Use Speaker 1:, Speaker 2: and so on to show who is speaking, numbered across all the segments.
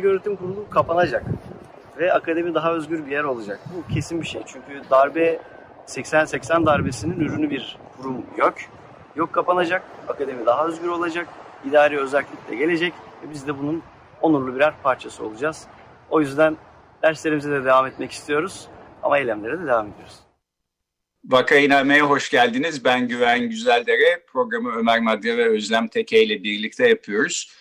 Speaker 1: Yüksek Öğretim Kurulu kapanacak ve akademi daha özgür bir yer olacak. Bu kesin bir şey çünkü darbe 80-80 darbesinin ürünü bir kurum yok. Yok kapanacak, akademi daha özgür olacak, idari özellik de gelecek ve biz de bunun onurlu birer parçası olacağız. O yüzden derslerimize de devam etmek istiyoruz ama eylemlere de devam ediyoruz.
Speaker 2: Vakainame'ye hoş geldiniz. Ben Güven Güzeldere. Programı Ömer Madre ve Özlem Teke ile birlikte yapıyoruz.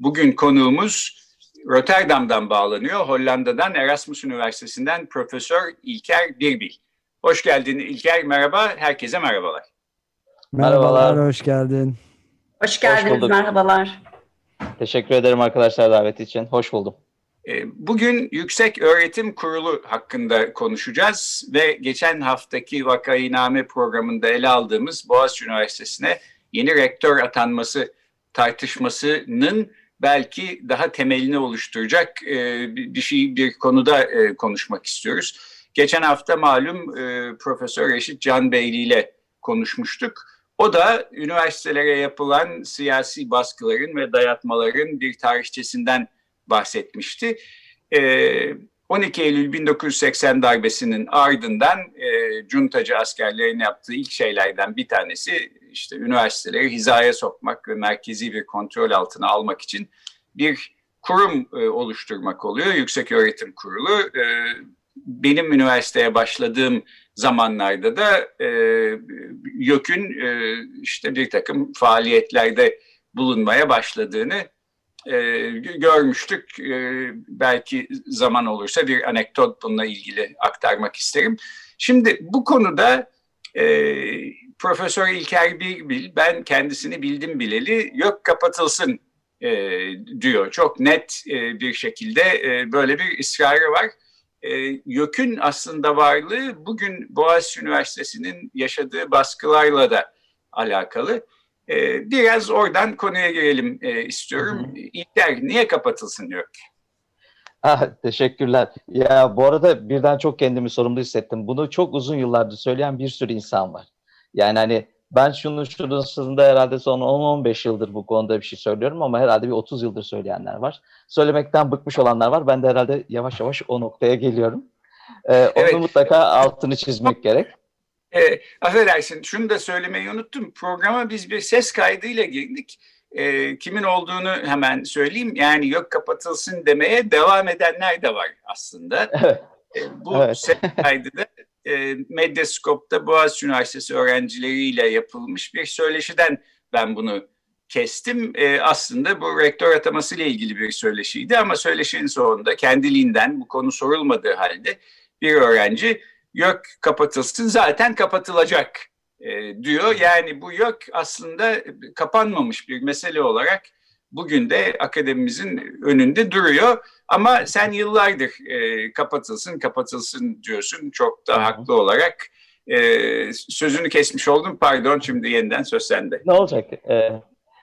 Speaker 2: Bugün konuğumuz Rotterdam'dan bağlanıyor. Hollanda'dan Erasmus Üniversitesi'nden Profesör İlker Birbil. Hoş geldin İlker. Merhaba. Herkese merhabalar.
Speaker 3: Merhabalar, merhabalar. hoş geldin.
Speaker 4: Hoş geldiniz, hoş merhabalar.
Speaker 5: Teşekkür ederim arkadaşlar davet için. Hoş buldum.
Speaker 2: Ee, bugün Yüksek Öğretim Kurulu hakkında konuşacağız ve geçen haftaki Vakainame programında ele aldığımız Boğaziçi Üniversitesi'ne yeni rektör atanması tartışmasının belki daha temelini oluşturacak e, bir şey bir konuda e, konuşmak istiyoruz. Geçen hafta malum e, Profesör Reşit Can Beyli ile konuşmuştuk. O da üniversitelere yapılan siyasi baskıların ve dayatmaların bir tarihçesinden bahsetmişti. 12 Eylül 1980 darbesinin ardından e, cuntacı askerlerin yaptığı ilk şeylerden bir tanesi işte üniversiteleri hizaya sokmak ve merkezi bir kontrol altına almak için bir kurum e, oluşturmak oluyor. Yüksek Öğretim Kurulu. E, benim üniversiteye başladığım zamanlarda da e, YÖK'ün e, işte bir takım faaliyetlerde bulunmaya başladığını e, görmüştük. E, belki zaman olursa bir anekdot bununla ilgili aktarmak isterim. Şimdi bu konuda e, Profesör İlker Birbil, ben kendisini bildim bileli yok kapatılsın e, diyor. Çok net e, bir şekilde e, böyle bir ısrarı var. E, YÖK'ün aslında varlığı bugün Boğaziçi Üniversitesi'nin yaşadığı baskılarla da alakalı. E, biraz oradan konuya girelim e, istiyorum. İlker niye kapatılsın diyor.
Speaker 5: Ah, teşekkürler. Ya bu arada birden çok kendimi sorumlu hissettim. Bunu çok uzun yıllardır söyleyen bir sürü insan var. Yani hani ben şunun şurasında herhalde son 10-15 yıldır bu konuda bir şey söylüyorum ama herhalde bir 30 yıldır söyleyenler var. Söylemekten bıkmış olanlar var. Ben de herhalde yavaş yavaş o noktaya geliyorum. Ee, evet. Onu mutlaka altını çizmek gerek.
Speaker 2: E, affedersin şunu da söylemeyi unuttum. Programa biz bir ses kaydıyla girdik. E, kimin olduğunu hemen söyleyeyim. Yani yok kapatılsın demeye devam edenler de var aslında. Evet. E, bu evet. ses kaydı da e, Medyaskop'ta Boğaziçi Üniversitesi öğrencileriyle yapılmış bir söyleşiden ben bunu kestim. E, aslında bu rektör ataması ile ilgili bir söyleşiydi ama söyleşinin sonunda kendiliğinden bu konu sorulmadığı halde bir öğrenci yok kapatılsın zaten kapatılacak e, diyor. Yani bu yok aslında kapanmamış bir mesele olarak bugün de akademimizin önünde duruyor. Ama sen yıllardır e, kapatılsın kapatılsın diyorsun çok da haklı olarak. E, sözünü kesmiş oldum pardon şimdi yeniden söz sende.
Speaker 5: Ne olacak? Ee,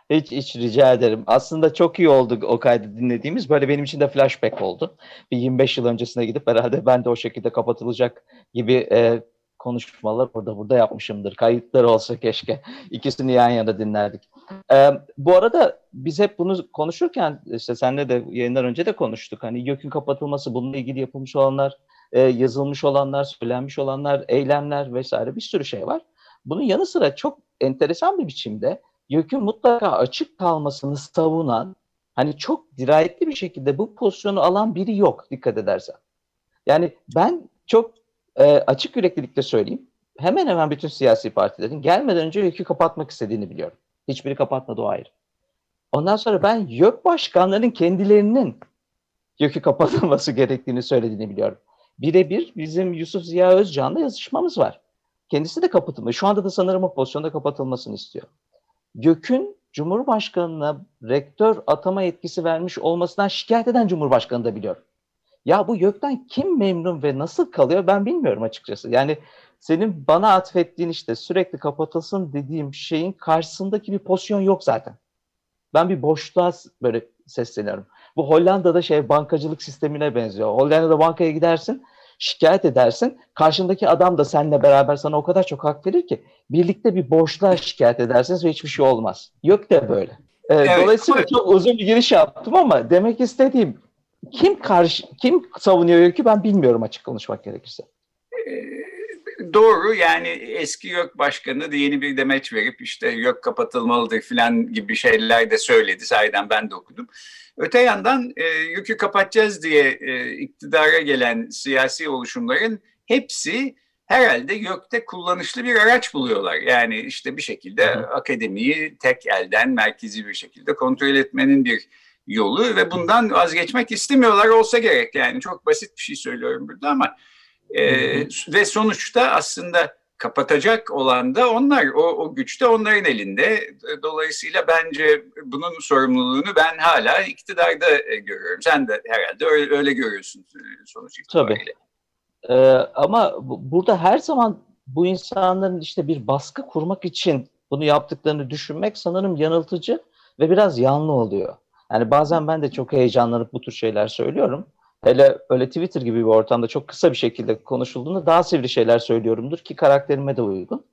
Speaker 5: hiç, hiç rica ederim. Aslında çok iyi oldu o kaydı dinlediğimiz. Böyle benim için de flashback oldu. Bir 25 yıl öncesine gidip herhalde ben de o şekilde kapatılacak gibi e, konuşmalar burada burada yapmışımdır. Kayıtları olsa keşke. İkisini yan yana dinlerdik. Ee, bu arada biz hep bunu konuşurken işte senle de yayından önce de konuştuk. Hani YÖK'ün kapatılması, bununla ilgili yapılmış olanlar, e, yazılmış olanlar, söylenmiş olanlar, eylemler vesaire bir sürü şey var. Bunun yanı sıra çok enteresan bir biçimde YÖK'ün mutlaka açık kalmasını savunan, hani çok dirayetli bir şekilde bu pozisyonu alan biri yok dikkat edersen. Yani ben çok e, açık yüreklilikle söyleyeyim. Hemen hemen bütün siyasi partilerin gelmeden önce YÖK'ü kapatmak istediğini biliyorum. Hiçbiri kapatmadı o ayrı. Ondan sonra ben YÖK başkanlarının kendilerinin YÖK'ü kapatılması gerektiğini söylediğini biliyorum. birebir bizim Yusuf Ziya Özcan'la yazışmamız var. Kendisi de kapatılma. Şu anda da sanırım o pozisyonda kapatılmasını istiyor. Gök'ün Cumhurbaşkanı'na rektör atama yetkisi vermiş olmasından şikayet eden Cumhurbaşkanı da biliyor. Ya bu YÖK'ten kim memnun ve nasıl kalıyor ben bilmiyorum açıkçası. Yani senin bana atfettiğin işte sürekli kapatılsın dediğim şeyin karşısındaki bir pozisyon yok zaten. Ben bir boşluğa böyle sesleniyorum. Bu Hollanda'da şey bankacılık sistemine benziyor. Hollanda'da bankaya gidersin, şikayet edersin. Karşındaki adam da seninle beraber sana o kadar çok hak verir ki birlikte bir boşluğa şikayet edersiniz ve hiçbir şey olmaz. Yok da böyle. Ee, evet, dolayısıyla evet. çok uzun bir giriş yaptım ama demek istediğim kim karşı kim savunuyor YÖK'ü ben bilmiyorum açık konuşmak gerekirse.
Speaker 2: Doğru yani eski YÖK başkanı da yeni bir demeç verip işte YÖK kapatılmalıdır filan gibi şeyler de söyledi. Sahiden ben de okudum. Öte yandan e, YÖK'ü kapatacağız diye e, iktidara gelen siyasi oluşumların hepsi herhalde YÖK'te kullanışlı bir araç buluyorlar. Yani işte bir şekilde Hı. akademiyi tek elden merkezi bir şekilde kontrol etmenin bir yolu ve bundan vazgeçmek istemiyorlar olsa gerek. Yani çok basit bir şey söylüyorum burada ama e, ve sonuçta aslında kapatacak olan da onlar. O, o güç de onların elinde. Dolayısıyla bence bunun sorumluluğunu ben hala iktidarda e, görüyorum. Sen de herhalde öyle, öyle görüyorsun sonuç itibariyle.
Speaker 5: Tabii. Ee, ama burada her zaman bu insanların işte bir baskı kurmak için bunu yaptıklarını düşünmek sanırım yanıltıcı ve biraz yanlı oluyor. Yani bazen ben de çok heyecanlanıp bu tür şeyler söylüyorum. Hele öyle Twitter gibi bir ortamda çok kısa bir şekilde konuşulduğunda daha sivri şeyler söylüyorumdur ki karakterime de uygun.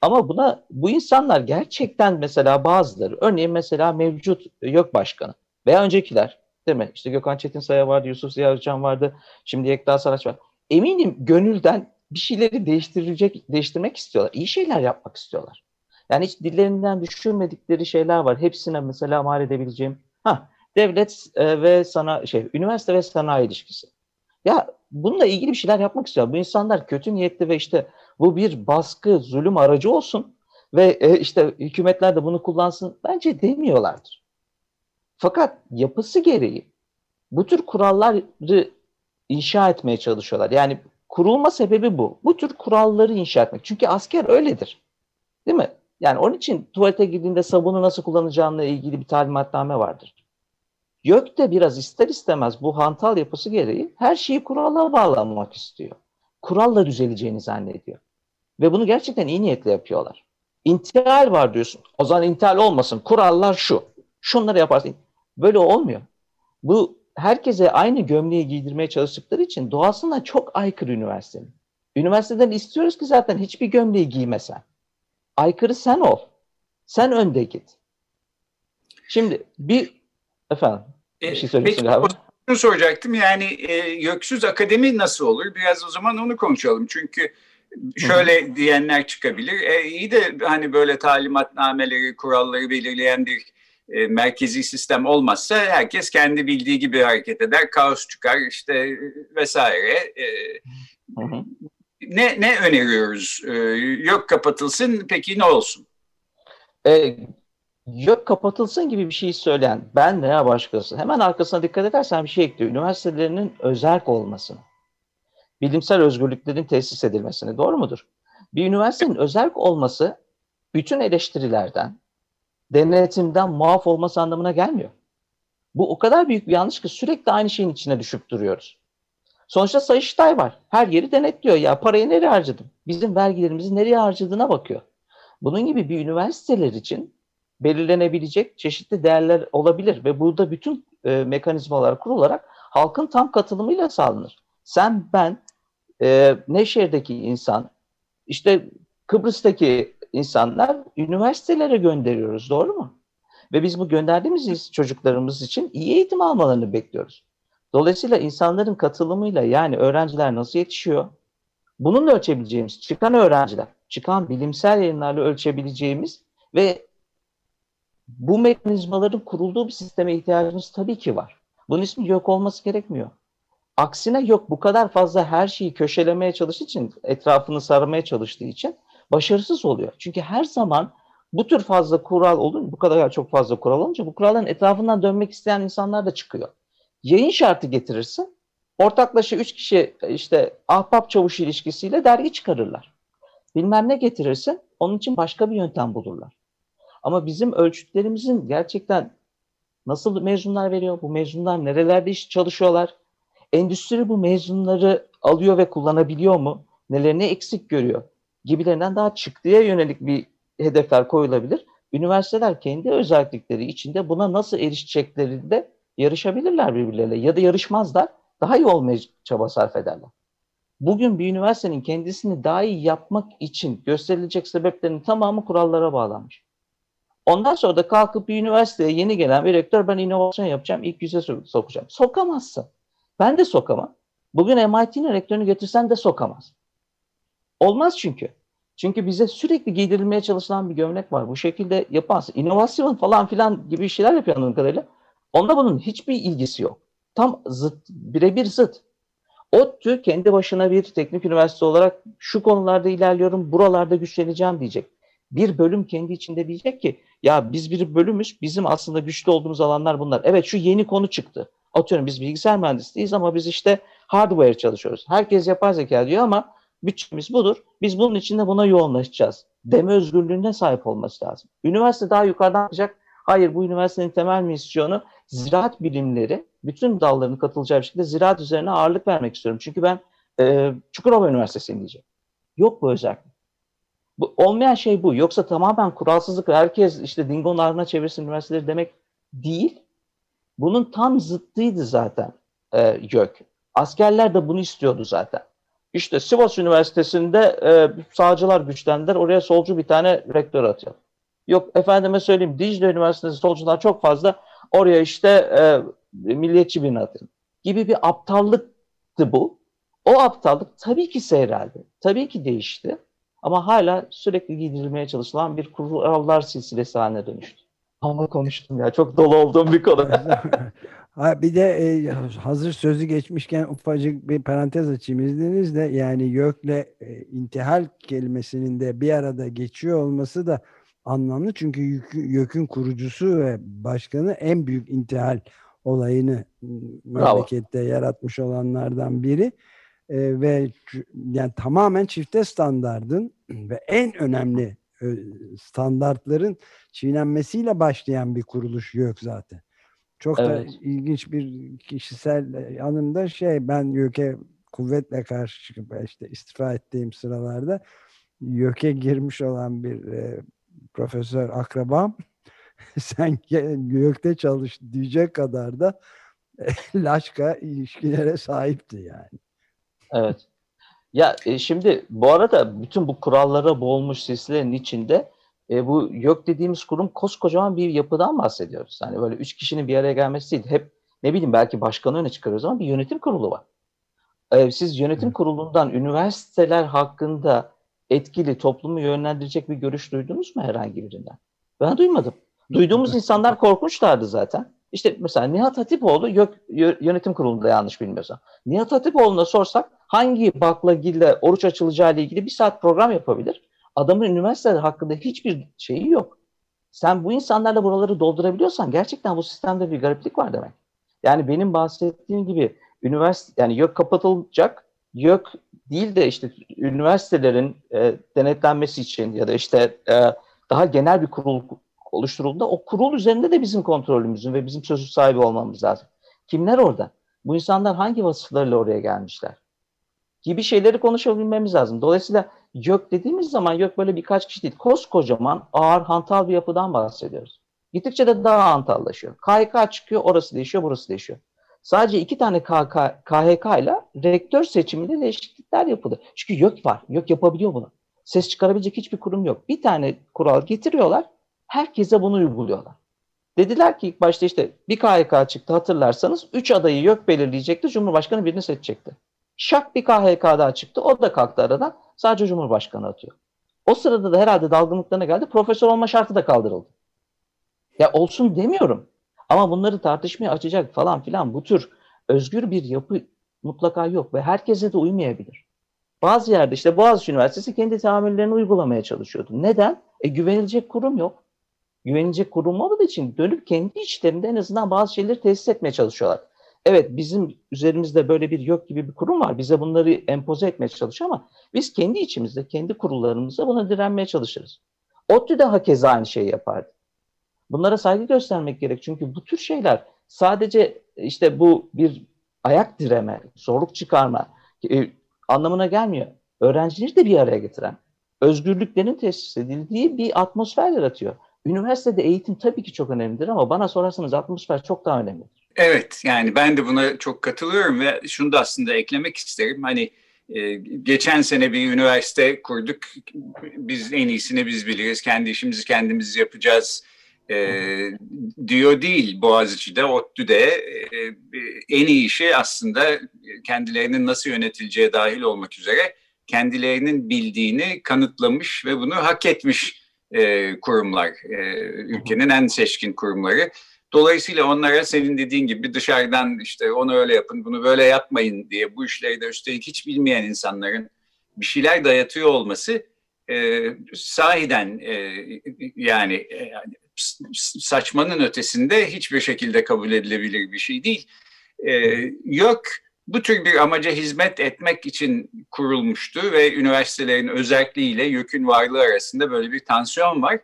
Speaker 5: Ama buna bu insanlar gerçekten mesela bazıları, örneğin mesela mevcut YÖK Başkanı veya öncekiler, değil mi? İşte Gökhan Çetinsaya vardı, Yusuf Ziya Özcan vardı, şimdi Yekta Saraç var. Eminim gönülden bir şeyleri değiştirecek, değiştirmek istiyorlar. İyi şeyler yapmak istiyorlar. Yani hiç dillerinden düşürmedikleri şeyler var. Hepsine mesela mal edebileceğim Ha, devlet e, ve sana şey, üniversite ve sanayi ilişkisi. Ya bununla ilgili bir şeyler yapmak istiyor. Bu insanlar kötü niyetli ve işte bu bir baskı, zulüm aracı olsun ve e, işte hükümetler de bunu kullansın bence demiyorlardır. Fakat yapısı gereği bu tür kuralları inşa etmeye çalışıyorlar. Yani kurulma sebebi bu. Bu tür kuralları inşa etmek. Çünkü asker öyledir. Değil mi? Yani onun için tuvalete girdiğinde sabunu nasıl kullanacağınla ilgili bir talimatname vardır. YÖK de biraz ister istemez bu hantal yapısı gereği her şeyi kurala bağlamak istiyor. Kuralla düzeleceğini zannediyor. Ve bunu gerçekten iyi niyetle yapıyorlar. İntihal var diyorsun. O zaman intihal olmasın. Kurallar şu. Şunları yaparsın. Böyle olmuyor. Bu herkese aynı gömleği giydirmeye çalıştıkları için doğasına çok aykırı üniversitenin. Üniversiteden istiyoruz ki zaten hiçbir gömleği giymesen. Aykırı sen ol. Sen önde git. Şimdi bir efendim bir e, şey söylüyorsun
Speaker 2: galiba. Şunu soracaktım yani e, Göksüz Akademi nasıl olur? Biraz o zaman onu konuşalım. Çünkü şöyle Hı. diyenler çıkabilir. E, iyi de hani böyle talimatnameleri, kuralları belirleyen bir e, merkezi sistem olmazsa herkes kendi bildiği gibi hareket eder. Kaos çıkar işte vesaire. E, hı hı ne, ne öneriyoruz? Ee, yok kapatılsın peki ne olsun?
Speaker 5: E, yok kapatılsın gibi bir şey söyleyen ben veya başkası hemen arkasına dikkat edersen bir şey ekliyor. Üniversitelerinin özerk olmasını, bilimsel özgürlüklerin tesis edilmesini doğru mudur? Bir üniversitenin özerk olması bütün eleştirilerden, denetimden muaf olması anlamına gelmiyor. Bu o kadar büyük bir yanlış ki sürekli aynı şeyin içine düşüp duruyoruz. Sonuçta Sayıştay var. Her yeri denetliyor. Ya parayı nereye harcadım? Bizim vergilerimizi nereye harcadığına bakıyor. Bunun gibi bir üniversiteler için belirlenebilecek çeşitli değerler olabilir ve burada bütün e, mekanizmalar kurularak halkın tam katılımıyla sağlanır. Sen, ben, e, Nevşehir'deki insan, işte Kıbrıs'taki insanlar üniversitelere gönderiyoruz, doğru mu? Ve biz bu gönderdiğimiz çocuklarımız için iyi eğitim almalarını bekliyoruz. Dolayısıyla insanların katılımıyla yani öğrenciler nasıl yetişiyor? Bununla ölçebileceğimiz, çıkan öğrenciler, çıkan bilimsel yayınlarla ölçebileceğimiz ve bu mekanizmaların kurulduğu bir sisteme ihtiyacımız tabii ki var. Bunun ismi yok olması gerekmiyor. Aksine yok bu kadar fazla her şeyi köşelemeye çalıştığı için, etrafını sarmaya çalıştığı için başarısız oluyor. Çünkü her zaman bu tür fazla kural olunca, bu kadar çok fazla kural olunca bu kuralların etrafından dönmek isteyen insanlar da çıkıyor. Yayın şartı getirirsin. Ortaklaşa üç kişi işte ahbap çavuş ilişkisiyle dergi çıkarırlar. Bilmem ne getirirsin, onun için başka bir yöntem bulurlar. Ama bizim ölçütlerimizin gerçekten nasıl mezunlar veriyor, bu mezunlar nerelerde iş çalışıyorlar, endüstri bu mezunları alıyor ve kullanabiliyor mu, nelerini eksik görüyor gibilerinden daha çıktıya yönelik bir hedefler koyulabilir. Üniversiteler kendi özellikleri içinde buna nasıl erişeceklerinde yarışabilirler birbirleriyle ya da yarışmazlar, daha iyi olmaya çaba sarf ederler. Bugün bir üniversitenin kendisini daha iyi yapmak için gösterilecek sebeplerin tamamı kurallara bağlanmış. Ondan sonra da kalkıp bir üniversiteye yeni gelen bir rektör ben inovasyon yapacağım, ilk yüze sokacağım. Sokamazsın. Ben de sokamam. Bugün MIT'nin rektörünü getirsen de sokamaz. Olmaz çünkü. Çünkü bize sürekli giydirilmeye çalışılan bir gömlek var. Bu şekilde yaparsın. İnovasyon falan filan gibi şeyler yapıyor anladığım kadarıyla. Onda bunun hiçbir ilgisi yok. Tam zıt, birebir zıt. ODTÜ kendi başına bir teknik üniversite olarak şu konularda ilerliyorum, buralarda güçleneceğim diyecek. Bir bölüm kendi içinde diyecek ki ya biz bir bölümüz, bizim aslında güçlü olduğumuz alanlar bunlar. Evet şu yeni konu çıktı. Atıyorum biz bilgisayar mühendisliğiyiz ama biz işte hardware çalışıyoruz. Herkes yapay zeka diyor ama bütçemiz budur. Biz bunun içinde buna yoğunlaşacağız. Deme özgürlüğüne sahip olması lazım. Üniversite daha yukarıdan bakacak. Hayır bu üniversitenin temel misyonu ziraat bilimleri, bütün dalların katılacağı bir şekilde ziraat üzerine ağırlık vermek istiyorum. Çünkü ben e, Çukurova Üniversitesi'yim diyeceğim. Yok bu özellik. Bu, olmayan şey bu. Yoksa tamamen kuralsızlık herkes işte dingonun ardına çevirsin üniversiteleri demek değil. Bunun tam zıttıydı zaten e, YÖK. Askerler de bunu istiyordu zaten. İşte Sivas Üniversitesi'nde e, sağcılar güçlendiler. Oraya solcu bir tane rektör atıyor. Yok efendime söyleyeyim Dicle Üniversitesi solcular çok fazla. Oraya işte e, milliyetçi birini atın. Gibi bir aptallıktı bu. O aptallık tabii ki seyreldi. Tabii ki değişti. Ama hala sürekli giydirilmeye çalışılan bir kurallar silsilesi haline dönüştü. Ama konuştum ya. Çok dolu olduğum bir konu.
Speaker 3: Ha, bir de e, hazır sözü geçmişken ufacık bir parantez açayım izninizle. Yani YÖK'le e, intihal kelimesinin de bir arada geçiyor olması da anlamlı. Çünkü YÖK'ün kurucusu ve başkanı en büyük intihal olayını Bravo. memlekette yaratmış olanlardan biri. E, ve yani tamamen çifte standardın ve en önemli e, standartların çiğnenmesiyle başlayan bir kuruluş YÖK zaten. Çok evet. da ilginç bir kişisel e, anımda şey ben YÖK'e kuvvetle karşı çıkıp işte istifa ettiğim sıralarda YÖK'e girmiş olan bir e, profesör akrabam sen YÖK'te çalış diyecek kadar da e, Laşka ilişkilere sahipti yani.
Speaker 5: Evet. Ya e, şimdi bu arada bütün bu kurallara boğulmuş silsilenin içinde e, bu yok dediğimiz kurum koskocaman bir yapıdan bahsediyoruz. Yani böyle üç kişinin bir araya gelmesi değil. Hep ne bileyim belki başkanı öne çıkarıyoruz ama bir yönetim kurulu var. E, siz yönetim kurulundan üniversiteler hakkında etkili toplumu yönlendirecek bir görüş duydunuz mu herhangi birinden? Ben duymadım. Duyduğumuz insanlar korkunçlardı zaten. İşte mesela Nihat Hatipoğlu yok, yönetim kurulunda yanlış bilmiyorsam. Nihat Hatipoğlu'na sorsak hangi baklagille oruç açılacağı ile ilgili bir saat program yapabilir. Adamın üniversiteler hakkında hiçbir şeyi yok. Sen bu insanlarla buraları doldurabiliyorsan gerçekten bu sistemde bir gariplik var demek. Yani benim bahsettiğim gibi üniversite yani YÖK kapatılacak. YÖK değil de işte üniversitelerin e, denetlenmesi için ya da işte e, daha genel bir kurul oluşturulduğunda o kurul üzerinde de bizim kontrolümüzün ve bizim sözü sahibi olmamız lazım. Kimler orada? Bu insanlar hangi vasıflarıyla oraya gelmişler? Gibi şeyleri konuşabilmemiz lazım. Dolayısıyla YÖK dediğimiz zaman YÖK böyle birkaç kişi değil. Koskocaman ağır hantal bir yapıdan bahsediyoruz. Gittikçe de daha hantallaşıyor. KHK çıkıyor, orası değişiyor, burası değişiyor. Sadece iki tane KHK ile rektör seçiminde değişiklikler yapıldı. Çünkü YÖK var. YÖK yapabiliyor bunu. Ses çıkarabilecek hiçbir kurum yok. Bir tane kural getiriyorlar. Herkese bunu uyguluyorlar. Dediler ki ilk başta işte bir KHK çıktı hatırlarsanız. Üç adayı YÖK belirleyecekti. Cumhurbaşkanı birini seçecekti. Şak bir KHK daha çıktı. O da kalktı aradan. Sadece Cumhurbaşkanı atıyor. O sırada da herhalde dalgınlıklarına geldi. Profesör olma şartı da kaldırıldı. Ya olsun demiyorum. Ama bunları tartışmaya açacak falan filan bu tür özgür bir yapı mutlaka yok ve herkese de uymayabilir. Bazı yerde işte Boğaziçi Üniversitesi kendi tahammüllerini uygulamaya çalışıyordu. Neden? E güvenilecek kurum yok. Güvenilecek kurum olmadığı için dönüp kendi içlerinde en azından bazı şeyleri tesis etmeye çalışıyorlar. Evet bizim üzerimizde böyle bir yok gibi bir kurum var. Bize bunları empoze etmeye çalışıyor ama biz kendi içimizde, kendi kurullarımızda buna direnmeye çalışırız. ODTÜ de hakeza aynı şeyi yapardı. Bunlara saygı göstermek gerek. Çünkü bu tür şeyler sadece işte bu bir ayak direme, zorluk çıkarma e, anlamına gelmiyor. Öğrencileri de bir araya getiren, özgürlüklerin tesis edildiği bir atmosfer yaratıyor. Üniversitede eğitim tabii ki çok önemlidir ama bana sorarsanız atmosfer çok daha önemlidir.
Speaker 2: Evet yani ben de buna çok katılıyorum ve şunu da aslında eklemek isterim. Hani e, geçen sene bir üniversite kurduk. Biz en iyisini biz biliriz. Kendi işimizi kendimiz yapacağız e, diyor değil Boğaziçi'de, ODTÜ'de. E, en iyi işi aslında kendilerinin nasıl yönetileceği dahil olmak üzere kendilerinin bildiğini kanıtlamış ve bunu hak etmiş e, kurumlar. E, ülkenin en seçkin kurumları. Dolayısıyla onlara senin dediğin gibi dışarıdan işte onu öyle yapın, bunu böyle yapmayın diye bu işleri de üstelik hiç bilmeyen insanların bir şeyler dayatıyor olması e, sahiden e, yani e, saçmanın ötesinde hiçbir şekilde kabul edilebilir bir şey değil. E, yok bu tür bir amaca hizmet etmek için kurulmuştu ve üniversitelerin özelliğiyle YÖK'ün varlığı arasında böyle bir tansiyon var.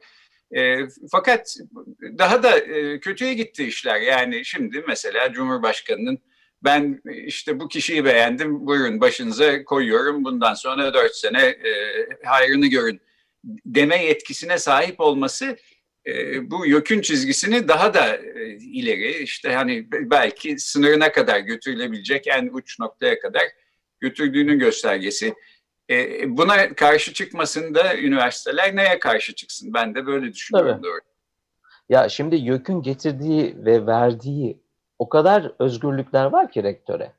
Speaker 2: E, fakat daha da e, kötüye gitti işler. Yani şimdi mesela Cumhurbaşkanı'nın ben işte bu kişiyi beğendim buyurun başınıza koyuyorum bundan sonra dört sene e, hayrını görün deme yetkisine sahip olması e, bu YÖK'ün çizgisini daha da e, ileri işte hani belki sınırına kadar götürülebilecek en uç noktaya kadar götürdüğünün göstergesi. E, buna karşı çıkmasında üniversiteler neye karşı çıksın? Ben de böyle düşünüyorum Tabii. doğru.
Speaker 5: Ya şimdi YÖK'ün getirdiği ve verdiği o kadar özgürlükler var ki rektöre.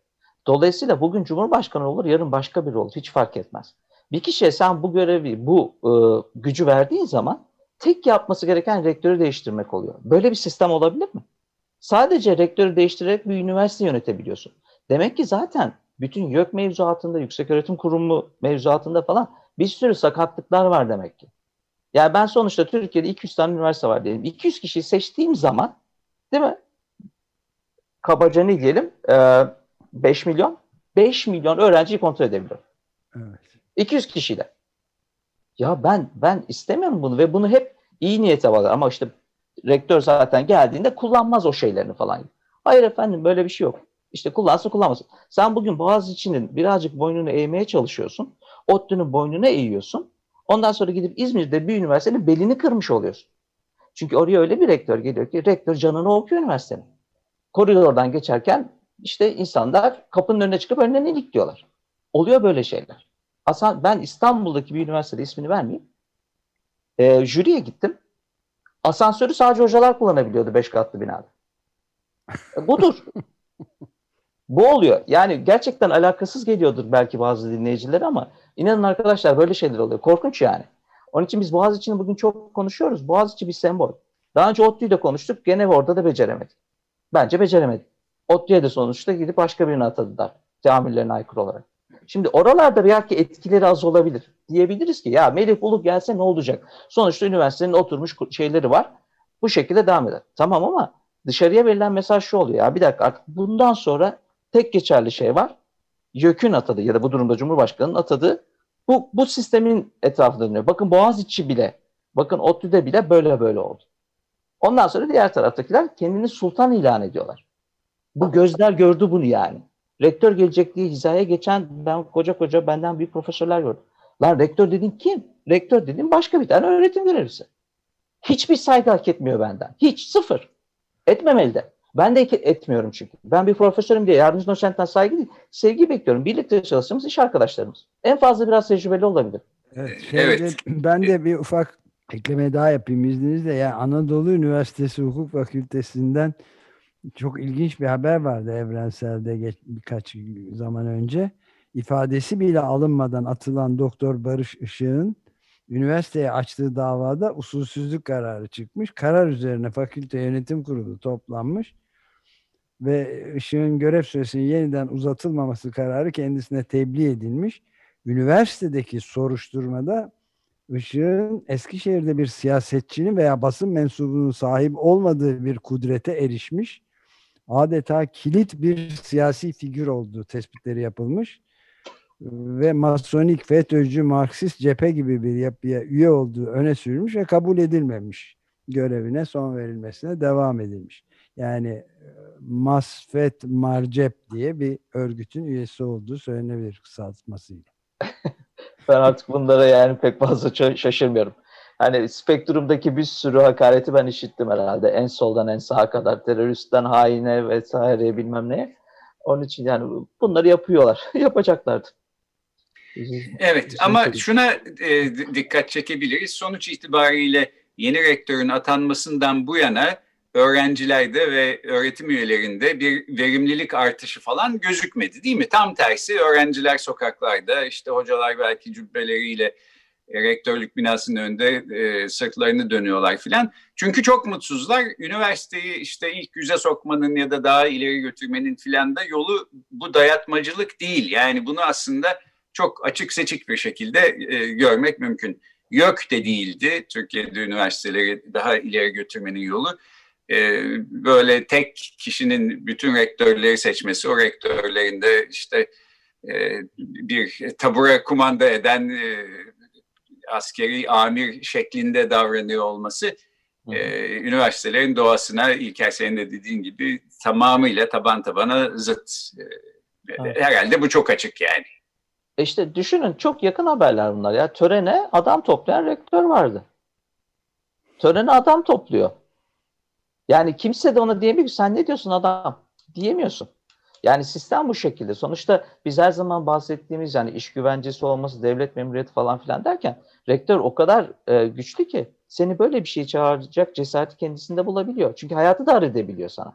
Speaker 5: Dolayısıyla bugün Cumhurbaşkanı olur, yarın başka biri olur. Hiç fark etmez. Bir kişiye sen bu görevi, bu e, gücü verdiğin zaman tek yapması gereken rektörü değiştirmek oluyor. Böyle bir sistem olabilir mi? Sadece rektörü değiştirerek bir üniversite yönetebiliyorsun. Demek ki zaten bütün YÖK mevzuatında, Yükseköğretim Kurumu mevzuatında falan bir sürü sakatlıklar var demek ki. Yani ben sonuçta Türkiye'de 200 tane üniversite var diyelim. 200 kişiyi seçtiğim zaman değil mi? Kabaca ne diyelim? Ee, 5 milyon. 5 milyon öğrenciyi kontrol edebiliyorum. Evet. 200 kişiyle. Ya ben ben istemiyorum bunu ve bunu hep iyi niyete bağlar ama işte rektör zaten geldiğinde kullanmaz o şeylerini falan. Hayır efendim böyle bir şey yok. İşte kullansın kullanmasın. Sen bugün Boğaziçi'nin birazcık boynunu eğmeye çalışıyorsun. ODTÜ'nün boynunu eğiyorsun. Ondan sonra gidip İzmir'de bir üniversitenin belini kırmış oluyorsun. Çünkü oraya öyle bir rektör geliyor ki rektör canını okuyor üniversitenin. Koridordan geçerken işte insanlar kapının önüne çıkıp önüne ilik diyorlar. Oluyor böyle şeyler. Asan, ben İstanbul'daki bir üniversitede ismini vermeyeyim. E, jüriye gittim. Asansörü sadece hocalar kullanabiliyordu beş katlı binada. E, budur. Bu oluyor. Yani gerçekten alakasız geliyordur belki bazı dinleyiciler ama inanın arkadaşlar böyle şeyler oluyor. Korkunç yani. Onun için biz Boğaziçi'ni bugün çok konuşuyoruz. Boğaziçi bir sembol. Daha önce ODTÜ'yü de konuştuk. Gene orada da beceremedik. Bence beceremedik. ODTÜ'ye de sonuçta gidip başka birini atadılar. Teamüllerine aykırı olarak. Şimdi oralarda belki etkileri az olabilir. Diyebiliriz ki ya Melih Buluk gelse ne olacak? Sonuçta üniversitenin oturmuş şeyleri var. Bu şekilde devam eder. Tamam ama dışarıya verilen mesaj şu oluyor ya bir dakika artık bundan sonra tek geçerli şey var. YÖK'ün atadığı ya da bu durumda Cumhurbaşkanı'nın atadığı bu, bu sistemin etrafında dönüyor. Bakın Boğaziçi bile, bakın ODTÜ'de bile böyle böyle oldu. Ondan sonra diğer taraftakiler kendini sultan ilan ediyorlar. Bu gözler gördü bunu yani. Rektör gelecek diye hizaya geçen ben koca koca benden büyük profesörler gördüm. Lan rektör dedin kim? Rektör dedin başka bir tane öğretim görevlisi. Hiçbir saygı hak etmiyor benden. Hiç sıfır. Etmemeli de. Ben de etmiyorum çünkü. Ben bir profesörüm diye yardımcı doçentten saygı değil, sevgi bekliyorum. Birlikte çalıştığımız iş arkadaşlarımız. En fazla biraz tecrübeli olabilir.
Speaker 3: Evet. evet. Ben de bir ufak ekleme daha yapayım izninizle. Yani Anadolu Üniversitesi Hukuk Fakültesinden çok ilginç bir haber vardı Evrensel'de geç, birkaç zaman önce. İfadesi bile alınmadan atılan Doktor Barış Işık'ın üniversiteye açtığı davada usulsüzlük kararı çıkmış. Karar üzerine fakülte yönetim kurulu toplanmış ve Işık'ın görev süresinin yeniden uzatılmaması kararı kendisine tebliğ edilmiş. Üniversitedeki soruşturmada Işık'ın Eskişehir'de bir siyasetçinin veya basın mensubunun sahip olmadığı bir kudrete erişmiş adeta kilit bir siyasi figür olduğu tespitleri yapılmış ve masonik, FETÖ'cü, Marksist cephe gibi bir yapıya üye olduğu öne sürülmüş ve kabul edilmemiş. Görevine son verilmesine devam edilmiş. Yani e, Masfet Marcep diye bir örgütün üyesi olduğu söylenebilir kısaltmasıyla.
Speaker 5: ben artık bunlara yani pek fazla şaşırmıyorum. Hani spektrumdaki bir sürü hakareti ben işittim herhalde. En soldan en sağa kadar teröristten haine vesaire bilmem ne. Onun için yani bunları yapıyorlar. Yapacaklardı.
Speaker 2: Evet ama şuna e, dikkat çekebiliriz. Sonuç itibariyle yeni rektörün atanmasından bu yana öğrencilerde ve öğretim üyelerinde bir verimlilik artışı falan gözükmedi değil mi? Tam tersi öğrenciler sokaklarda işte hocalar belki cübbeleriyle rektörlük binasının önünde e, sırtlarını dönüyorlar filan. Çünkü çok mutsuzlar. Üniversiteyi işte ilk yüze sokmanın ya da daha ileri götürmenin filan da yolu bu dayatmacılık değil. Yani bunu aslında çok açık seçik bir şekilde e, görmek mümkün. YÖK de değildi Türkiye'de üniversiteleri daha ileri götürmenin yolu. E, böyle tek kişinin bütün rektörleri seçmesi, o rektörlerin de işte e, bir tabura kumanda eden e, askeri amir şeklinde davranıyor olması e, üniversitelerin doğasına İlker senin de dediğin gibi tamamıyla taban tabana zıt. E, evet. Herhalde bu çok açık yani.
Speaker 5: E işte düşünün çok yakın haberler bunlar ya. Törene adam toplayan rektör vardı. Törene adam topluyor. Yani kimse de ona diyemiyor ki sen ne diyorsun adam? Diyemiyorsun. Yani sistem bu şekilde. Sonuçta biz her zaman bahsettiğimiz yani iş güvencesi olması, devlet memuriyeti falan filan derken rektör o kadar e, güçlü ki seni böyle bir şey çağıracak cesareti kendisinde bulabiliyor. Çünkü hayatı dar edebiliyor sana.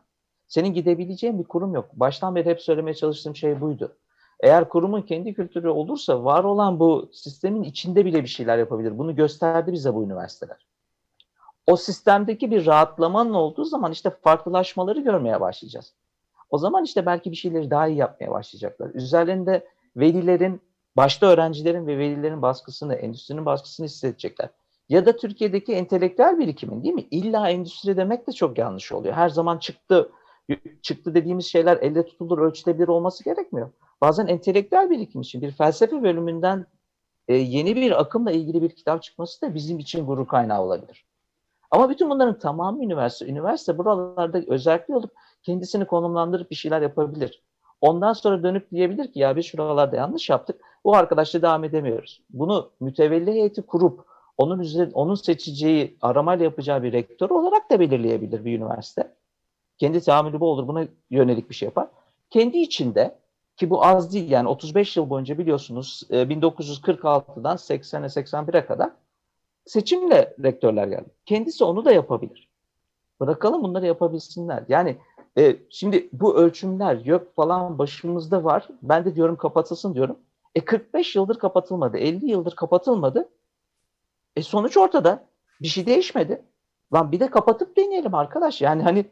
Speaker 5: Senin gidebileceğin bir kurum yok. Baştan beri hep söylemeye çalıştığım şey buydu. Eğer kurumun kendi kültürü olursa var olan bu sistemin içinde bile bir şeyler yapabilir. Bunu gösterdi bize bu üniversiteler. O sistemdeki bir rahatlamanın olduğu zaman işte farklılaşmaları görmeye başlayacağız. O zaman işte belki bir şeyleri daha iyi yapmaya başlayacaklar. Üzerlerinde velilerin, başta öğrencilerin ve velilerin baskısını, endüstrinin baskısını hissedecekler. Ya da Türkiye'deki entelektüel birikimin değil mi? İlla endüstri demek de çok yanlış oluyor. Her zaman çıktı, çıktı dediğimiz şeyler elde tutulur, ölçülebilir olması gerekmiyor. Bazen entelektüel birikim için bir felsefe bölümünden e, yeni bir akımla ilgili bir kitap çıkması da bizim için gurur kaynağı olabilir. Ama bütün bunların tamamı üniversite. Üniversite buralarda özellikle olup kendisini konumlandırıp bir şeyler yapabilir. Ondan sonra dönüp diyebilir ki ya biz şuralarda yanlış yaptık. Bu arkadaşla devam edemiyoruz. Bunu mütevelli heyeti kurup onun üzerine, onun seçeceği, aramayla yapacağı bir rektör olarak da belirleyebilir bir üniversite. Kendi tahammülü bu olur. Buna yönelik bir şey yapar. Kendi içinde ki bu az değil yani 35 yıl boyunca biliyorsunuz 1946'dan 80'e 81'e kadar seçimle rektörler geldi. Kendisi onu da yapabilir. Bırakalım bunları yapabilsinler. Yani e, şimdi bu ölçümler yok falan başımızda var. Ben de diyorum kapatılsın diyorum. E 45 yıldır kapatılmadı. 50 yıldır kapatılmadı. E sonuç ortada. Bir şey değişmedi. Lan bir de kapatıp deneyelim arkadaş. Yani hani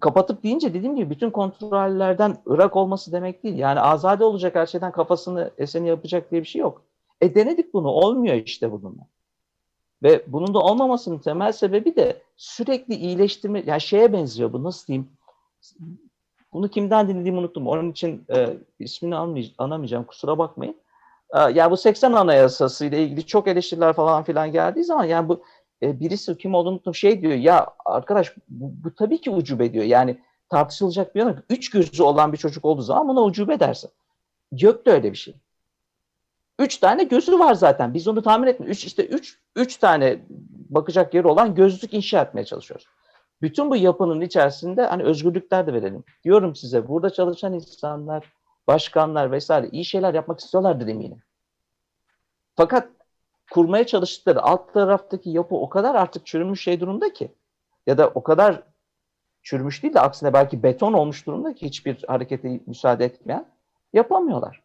Speaker 5: kapatıp deyince dediğim gibi bütün kontrollerden ırak olması demek değil. Yani azade olacak her şeyden kafasını eseni yapacak diye bir şey yok. E denedik bunu. Olmuyor işte bununla. Ve bunun da olmamasının temel sebebi de sürekli iyileştirme, yani şeye benziyor bu nasıl diyeyim, bunu kimden dinlediğimi unuttum. Onun için e, ismini anamayacağım kusura bakmayın. E, ya bu 80 Anayasası ile ilgili çok eleştiriler falan filan geldiği zaman yani bu e, birisi kim olduğunu unuttum şey diyor ya arkadaş bu, bu tabii ki ucube diyor. Yani tartışılacak bir yana üç gözü olan bir çocuk olduğu zaman buna ucube dersin. Gök de öyle bir şey. Üç tane gözü var zaten. Biz onu tahmin etmiyoruz. Üç, işte üç, üç tane bakacak yeri olan gözlük inşa etmeye çalışıyoruz. Bütün bu yapının içerisinde hani özgürlükler de verelim. Diyorum size burada çalışan insanlar, başkanlar vesaire iyi şeyler yapmak istiyorlardır eminim. Fakat kurmaya çalıştıkları alt taraftaki yapı o kadar artık çürümüş şey durumda ki ya da o kadar çürümüş değil de aksine belki beton olmuş durumda ki hiçbir harekete müsaade etmeyen yapamıyorlar.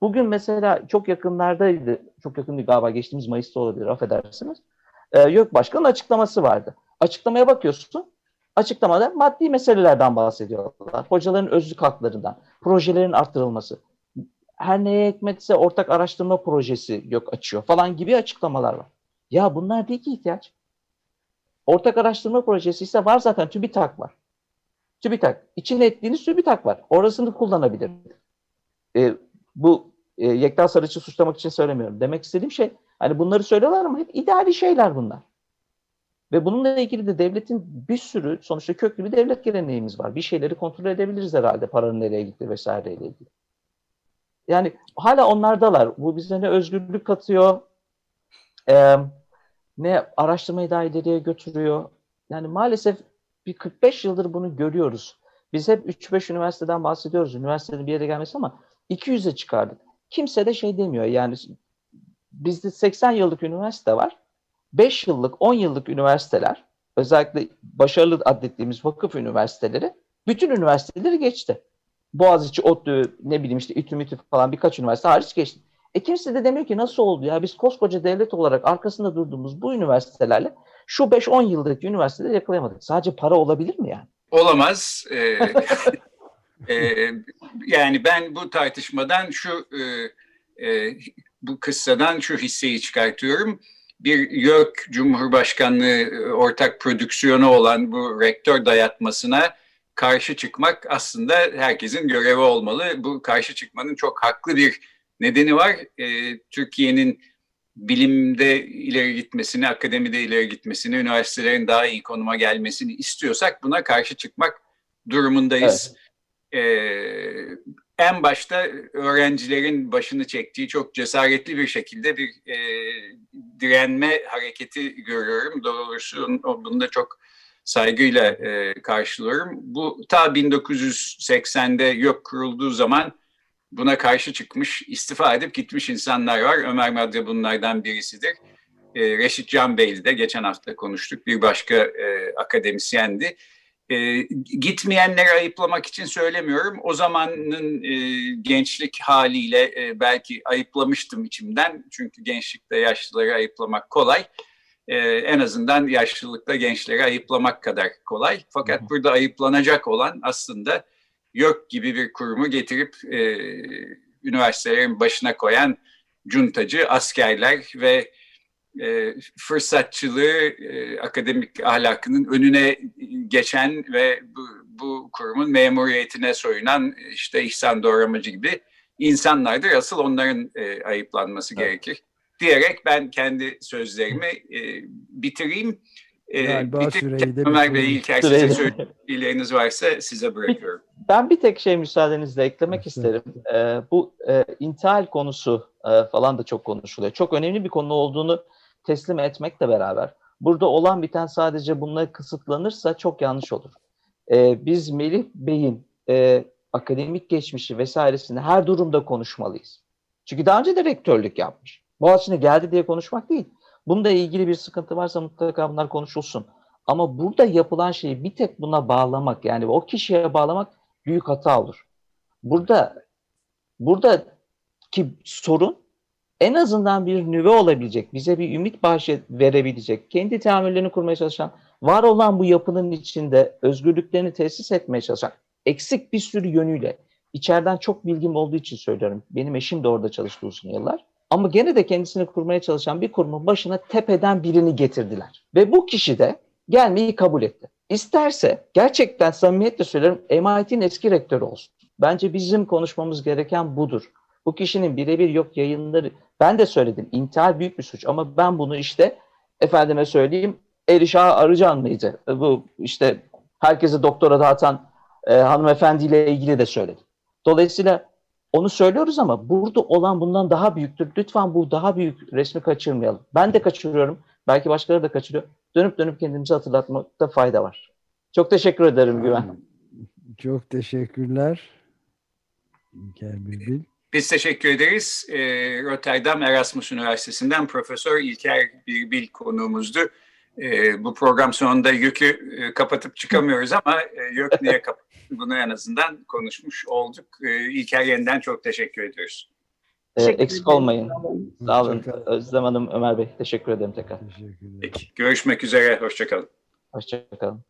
Speaker 5: Bugün mesela çok yakınlardaydı, çok yakın galiba geçtiğimiz Mayıs'ta olabilir affedersiniz. Ee, YÖK Başkanı'nın açıklaması vardı. Açıklamaya bakıyorsun, açıklamada maddi meselelerden bahsediyorlar. Hocaların özlük haklarından, projelerin arttırılması, her neye hikmetse ortak araştırma projesi yok açıyor falan gibi açıklamalar var. Ya bunlar değil ki ihtiyaç. Ortak araştırma projesi ise var zaten TÜBİTAK var. TÜBİTAK. İçine ettiğiniz TÜBİTAK var. Orasını kullanabilir. E, bu e, Yekta Sarıç'ı suçlamak için söylemiyorum. Demek istediğim şey hani bunları söylüyorlar ama hep ideali şeyler bunlar. Ve bununla ilgili de devletin bir sürü sonuçta köklü bir devlet geleneğimiz var. Bir şeyleri kontrol edebiliriz herhalde paranın nereye gitti vesaireyle ilgili. Yani hala onlardalar. Bu bize ne özgürlük katıyor, e, ne araştırmayı daha ileriye götürüyor. Yani maalesef bir 45 yıldır bunu görüyoruz. Biz hep 3-5 üniversiteden bahsediyoruz. Üniversitenin bir yere gelmesi ama 200'e çıkardık. Kimse de şey demiyor. Yani bizde 80 yıllık üniversite var. 5 yıllık, 10 yıllık üniversiteler, özellikle başarılı adettiğimiz vakıf üniversiteleri, bütün üniversiteleri geçti. Boğaziçi, ODTÜ, ne bileyim işte İTÜ, MİTÜ falan birkaç üniversite hariç geçti. E kimse de demiyor ki nasıl oldu ya biz koskoca devlet olarak arkasında durduğumuz bu üniversitelerle şu 5-10 yıldaki üniversiteleri yakalayamadık. Sadece para olabilir mi yani?
Speaker 2: Olamaz. Ee, e, yani ben bu tartışmadan şu e, e, bu kıssadan şu hisseyi çıkartıyorum. Bir YÖK Cumhurbaşkanlığı ortak prodüksiyonu olan bu rektör dayatmasına karşı çıkmak aslında herkesin görevi olmalı. Bu karşı çıkmanın çok haklı bir nedeni var. E, Türkiye'nin bilimde ileri gitmesini, akademide ileri gitmesini, üniversitelerin daha iyi konuma gelmesini istiyorsak buna karşı çıkmak durumundayız. Evet. Ee, en başta öğrencilerin başını çektiği çok cesaretli bir şekilde bir e, direnme hareketi görüyorum. Doğrusu bunu da çok saygıyla e, karşılıyorum. Bu ta 1980'de yok kurulduğu zaman buna karşı çıkmış, istifa edip gitmiş insanlar var. Ömer Madre bunlardan birisidir. E, Reşit Can Bey'li de geçen hafta konuştuk. Bir başka e, akademisyendi. E, gitmeyenleri ayıplamak için söylemiyorum. O zamanın e, gençlik haliyle e, belki ayıplamıştım içimden. Çünkü gençlikte yaşlıları ayıplamak kolay. E, en azından yaşlılıkta gençleri ayıplamak kadar kolay. Fakat burada ayıplanacak olan aslında YÖK gibi bir kurumu getirip e, üniversitelerin başına koyan cuntacı askerler ve e, fırsatçılığı e, akademik ahlakının önüne geçen ve bu, bu kurumun memuriyetine soyunan işte İhsan Doğramacı gibi insanlardır. Asıl onların e, ayıplanması evet. gerekir. Diyerek ben kendi sözlerimi e, bitireyim.
Speaker 3: E, Galiba süreyi de
Speaker 2: Ömer Bey İlker size söyleyeceğiniz varsa size bırakıyorum.
Speaker 5: Ben bir tek şey müsaadenizle eklemek isterim. Ee, bu e, intihal konusu e, falan da çok konuşuluyor. Çok önemli bir konu olduğunu teslim etmekle beraber burada olan biten sadece bununla kısıtlanırsa çok yanlış olur. Ee, biz Melih Bey'in e, akademik geçmişi vesairesini her durumda konuşmalıyız. Çünkü daha önce de rektörlük yapmış. Boğaziçi'ne geldi diye konuşmak değil. Bununla ilgili bir sıkıntı varsa mutlaka bunlar konuşulsun. Ama burada yapılan şeyi bir tek buna bağlamak yani o kişiye bağlamak büyük hata olur. Burada burada ki sorun en azından bir nüve olabilecek, bize bir ümit bahşet verebilecek, kendi teamüllerini kurmaya çalışan, var olan bu yapının içinde özgürlüklerini tesis etmeye çalışan, eksik bir sürü yönüyle, içeriden çok bilgim olduğu için söylüyorum. Benim eşim de orada çalıştı uzun yıllar. Ama gene de kendisini kurmaya çalışan bir kurumun başına tepeden birini getirdiler. Ve bu kişi de gelmeyi kabul etti. İsterse gerçekten samimiyetle söylerim MIT'nin eski rektörü olsun. Bence bizim konuşmamız gereken budur. Bu kişinin birebir yok yayınları, ben de söyledim intihar büyük bir suç ama ben bunu işte efendime söyleyeyim Erişah Arıcan mıydı? Bu işte herkese doktora dağıtan e, hanımefendiyle ilgili de söyledim. Dolayısıyla onu söylüyoruz ama burada olan bundan daha büyüktür. Lütfen bu daha büyük resmi kaçırmayalım. Ben de kaçırıyorum. Belki başkaları da kaçırıyor. Dönüp dönüp kendimizi hatırlatmakta fayda var. Çok teşekkür ederim Güven.
Speaker 3: Çok teşekkürler. İlker Bülbül.
Speaker 2: Biz teşekkür ederiz. E, Rotterdam Erasmus Üniversitesi'nden Profesör İlker Bilbil konuğumuzdu. E, bu program sonunda yükü e, kapatıp çıkamıyoruz ama e, yük niye kapat? Bunu en azından konuşmuş olduk. E, İlker yeniden çok teşekkür ediyoruz.
Speaker 5: E, eksik olmayın. Sağ olun. Özlem Hanım, Ömer Bey. Teşekkür ederim tekrar. Teşekkür ederim.
Speaker 2: Peki, görüşmek üzere. Hoşçakalın.
Speaker 5: Hoşçakalın.